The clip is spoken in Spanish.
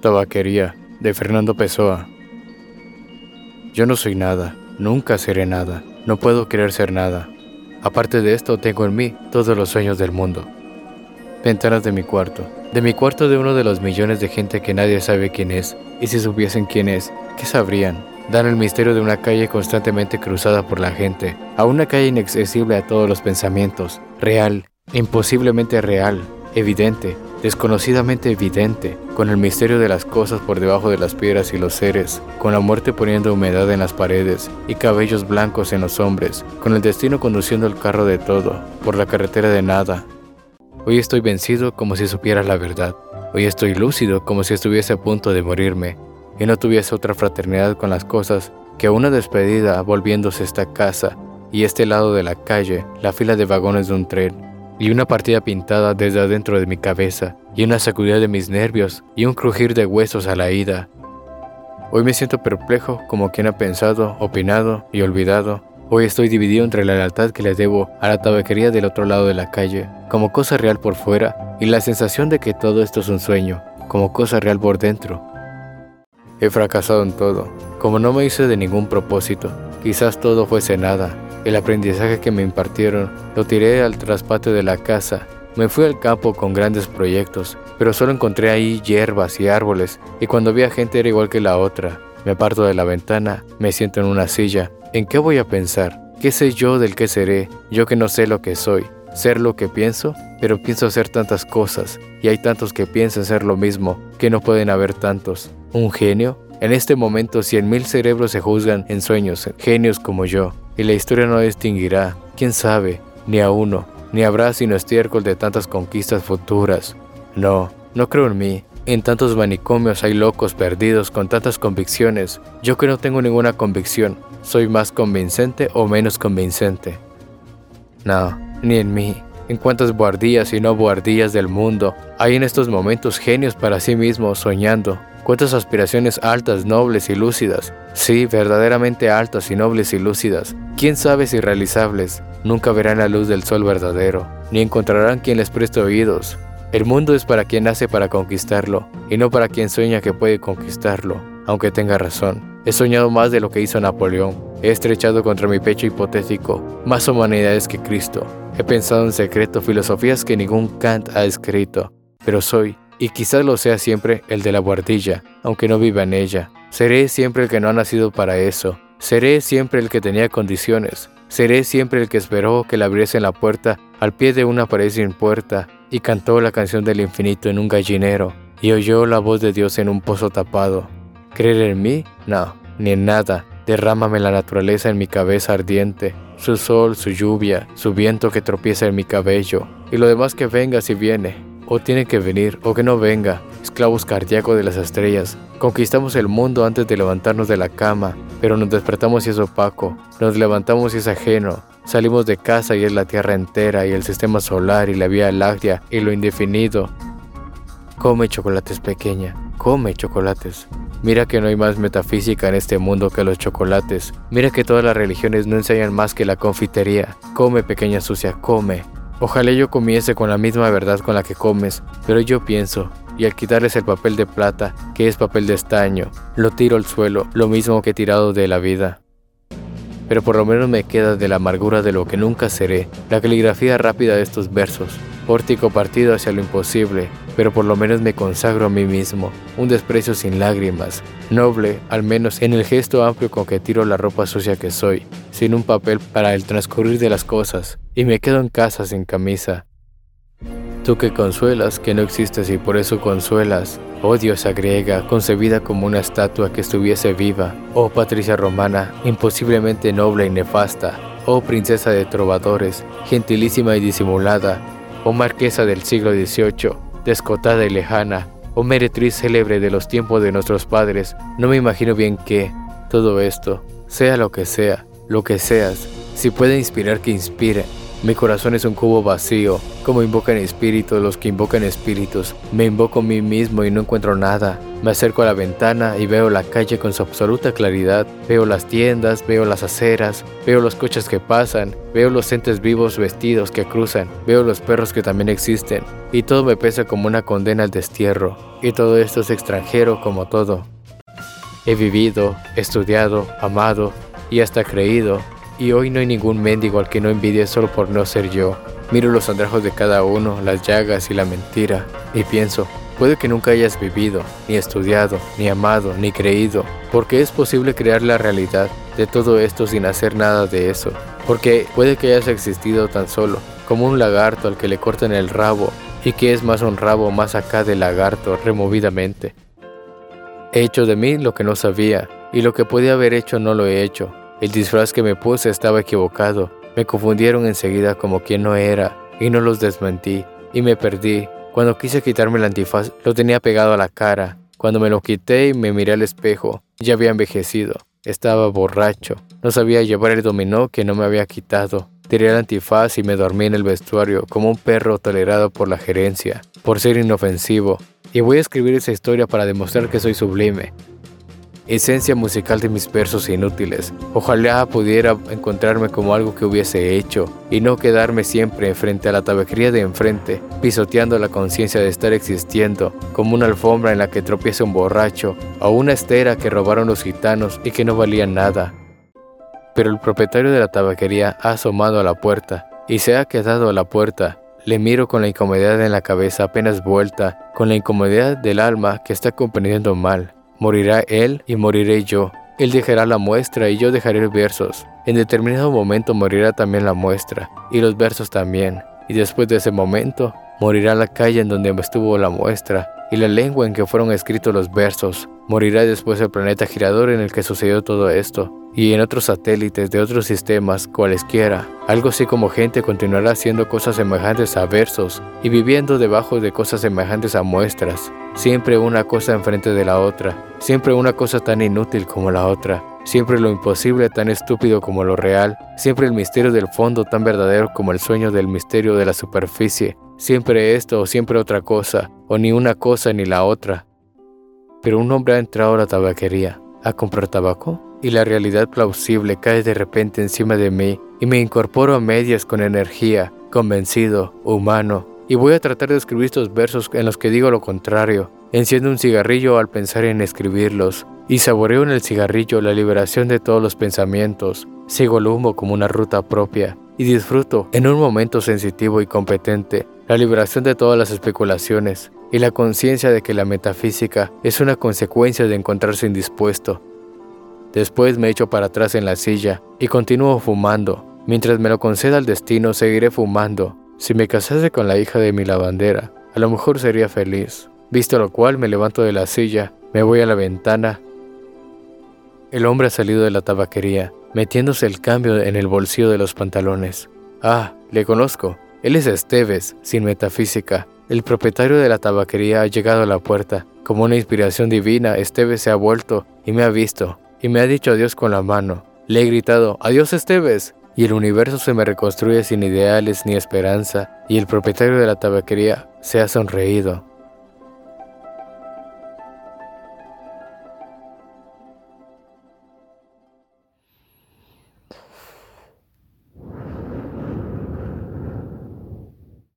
Tabaquería, de Fernando Pessoa. Yo no soy nada, nunca seré nada, no puedo querer ser nada. Aparte de esto, tengo en mí todos los sueños del mundo. Ventanas de mi cuarto. De mi cuarto de uno de los millones de gente que nadie sabe quién es. Y si supiesen quién es, ¿qué sabrían? Dan el misterio de una calle constantemente cruzada por la gente, a una calle inaccesible a todos los pensamientos, real, imposiblemente real, evidente, desconocidamente evidente, con el misterio de las cosas por debajo de las piedras y los seres, con la muerte poniendo humedad en las paredes y cabellos blancos en los hombres, con el destino conduciendo el carro de todo, por la carretera de nada. Hoy estoy vencido como si supiera la verdad. Hoy estoy lúcido como si estuviese a punto de morirme y no tuviese otra fraternidad con las cosas que una despedida volviéndose esta casa y este lado de la calle, la fila de vagones de un tren, y una partida pintada desde adentro de mi cabeza, y una sacudida de mis nervios, y un crujir de huesos a la ida. Hoy me siento perplejo como quien ha pensado, opinado y olvidado. Hoy estoy dividido entre la lealtad que le debo a la tabaquería del otro lado de la calle, como cosa real por fuera, y la sensación de que todo esto es un sueño, como cosa real por dentro. He fracasado en todo, como no me hice de ningún propósito, quizás todo fuese nada, el aprendizaje que me impartieron lo tiré al traspate de la casa. Me fui al campo con grandes proyectos, pero solo encontré ahí hierbas y árboles, y cuando vi a gente era igual que la otra. Me aparto de la ventana, me siento en una silla. ¿En qué voy a pensar? ¿Qué sé yo del qué seré? Yo que no sé lo que soy. Ser lo que pienso, pero pienso hacer tantas cosas, y hay tantos que piensan ser lo mismo, que no pueden haber tantos. ¿Un genio? En este momento cien mil cerebros se juzgan en sueños, genios como yo, y la historia no distinguirá, quién sabe, ni a uno, ni habrá sino estiércol de tantas conquistas futuras. No, no creo en mí. En tantos manicomios hay locos perdidos con tantas convicciones. Yo que no tengo ninguna convicción, ¿soy más convincente o menos convincente? No, ni en mí. En cuántas buhardillas y no buhardillas del mundo hay en estos momentos genios para sí mismos soñando, Cuántas aspiraciones altas, nobles y lúcidas. Sí, verdaderamente altas y nobles y lúcidas. Quién sabe si realizables. Nunca verán la luz del sol verdadero, ni encontrarán quien les preste oídos. El mundo es para quien nace para conquistarlo, y no para quien sueña que puede conquistarlo, aunque tenga razón. He soñado más de lo que hizo Napoleón. He estrechado contra mi pecho hipotético más humanidades que Cristo. He pensado en secreto filosofías que ningún Kant ha escrito. Pero soy y quizás lo sea siempre el de la guardilla, aunque no viva en ella. Seré siempre el que no ha nacido para eso. Seré siempre el que tenía condiciones. Seré siempre el que esperó que le abriesen la puerta al pie de una pared sin puerta y cantó la canción del infinito en un gallinero y oyó la voz de Dios en un pozo tapado. ¿Creer en mí? No, ni en nada. Derrámame la naturaleza en mi cabeza ardiente, su sol, su lluvia, su viento que tropieza en mi cabello, y lo demás que venga si viene, o tiene que venir o que no venga, esclavos cardíacos de las estrellas. Conquistamos el mundo antes de levantarnos de la cama, pero nos despertamos y es opaco, nos levantamos y es ajeno. Salimos de casa y es la Tierra entera y el sistema solar y la Vía Láctea y lo indefinido. Come chocolates pequeña, come chocolates. Mira que no hay más metafísica en este mundo que los chocolates. Mira que todas las religiones no enseñan más que la confitería. Come pequeña sucia, come. Ojalá yo comiese con la misma verdad con la que comes, pero yo pienso, y al quitarles el papel de plata, que es papel de estaño, lo tiro al suelo, lo mismo que he tirado de la vida. Pero por lo menos me queda de la amargura de lo que nunca seré, la caligrafía rápida de estos versos, pórtico partido hacia lo imposible, pero por lo menos me consagro a mí mismo, un desprecio sin lágrimas, noble, al menos en el gesto amplio con que tiro la ropa sucia que soy, sin un papel para el transcurrir de las cosas, y me quedo en casa sin camisa. Tú que consuelas que no existes y por eso consuelas, oh diosa griega, concebida como una estatua que estuviese viva, oh patricia romana, imposiblemente noble y nefasta, oh princesa de trovadores, gentilísima y disimulada, oh marquesa del siglo XVIII, descotada y lejana, oh meretriz célebre de los tiempos de nuestros padres, no me imagino bien que todo esto, sea lo que sea, lo que seas, si puede inspirar que inspire, mi corazón es un cubo vacío, como invocan espíritus los que invocan espíritus. Me invoco a mí mismo y no encuentro nada. Me acerco a la ventana y veo la calle con su absoluta claridad. Veo las tiendas, veo las aceras, veo los coches que pasan, veo los entes vivos vestidos que cruzan, veo los perros que también existen. Y todo me pesa como una condena al destierro. y todo esto es extranjero como todo. He vivido, estudiado, amado y hasta creído, y hoy no hay ningún mendigo al que no envidie solo por no ser yo. Miro los andrajos de cada uno, las llagas y la mentira, y pienso, puede que nunca hayas vivido, ni estudiado, ni amado, ni creído, porque es posible crear la realidad de todo esto sin hacer nada de eso, porque puede que hayas existido tan solo, como un lagarto al que le cortan el rabo, y que es más un rabo más acá del lagarto removidamente. He hecho de mí lo que no sabía, y lo que podía haber hecho no lo he hecho. El disfraz que me puse estaba equivocado, me confundieron enseguida como quien no era, y no los desmentí, y me perdí. Cuando quise quitarme el antifaz, lo tenía pegado a la cara. Cuando me lo quité y me miré al espejo, ya había envejecido. Estaba borracho. No sabía llevar el dominó que no me había quitado. Tiré el antifaz y me dormí en el vestuario como un perro tolerado por la gerencia, por ser inofensivo. Y voy a escribir esa historia para demostrar que soy sublime, esencia musical de mis versos inútiles. Ojalá pudiera encontrarme como algo que hubiese hecho y no quedarme siempre frente a la tabaquería de enfrente, pisoteando la conciencia de estar existiendo, como una alfombra en la que tropieza un borracho o una estera que robaron los gitanos y que no valía nada. Pero el propietario de la tabaquería ha asomado a la puerta y se ha quedado a la puerta. Le miro con la incomodidad en la cabeza apenas vuelta, con la incomodidad del alma que está comprendiendo mal. Morirá él y moriré yo. Él dejará la muestra y yo dejaré versos. En determinado momento morirá también la muestra y los versos también. Y después de ese momento morirá la calle en donde estuvo la muestra y la lengua en que fueron escritos los versos. Morirá después el planeta girador en el que sucedió todo esto y en otros satélites de otros sistemas cualesquiera. Algo así como gente continuará haciendo cosas semejantes a versos y viviendo debajo de cosas semejantes a muestras. Siempre una cosa enfrente de la otra, siempre una cosa tan inútil como la otra, siempre lo imposible tan estúpido como lo real, siempre el misterio del fondo tan verdadero como el sueño del misterio de la superficie, siempre esto o siempre otra cosa, o ni una cosa ni la otra. Pero un hombre ha entrado a la tabaquería, a comprar tabaco y la realidad plausible cae de repente encima de mí y me incorporo a medias con energía, convencido, humano, y voy a tratar de escribir estos versos en los que digo lo contrario. Enciendo un cigarrillo al pensar en escribirlos y saboreo en el cigarrillo la liberación de todos los pensamientos. Sigo el humo como una ruta propia y disfruto, en un momento sensitivo y competente, la liberación de todas las especulaciones y la conciencia de que la metafísica es una consecuencia de encontrarse indispuesto Después me echo para atrás en la silla y continúo fumando. Mientras me lo conceda el destino, seguiré fumando. Si me casase con la hija de mi lavandera, a lo mejor sería feliz. Visto lo cual, me levanto de la silla, me voy a la ventana. El hombre ha salido de la tabaquería, metiéndose el cambio en el bolsillo de los pantalones. Ah, le conozco. Él es Esteves, sin metafísica. El propietario de la tabaquería ha llegado a la puerta. Como una inspiración divina, Esteves se ha vuelto y me ha visto y me ha dicho adiós con la mano. Le he gritado, adiós Esteves, y el universo se me reconstruye sin ideales ni esperanza, y el propietario de la tabaquería se ha sonreído.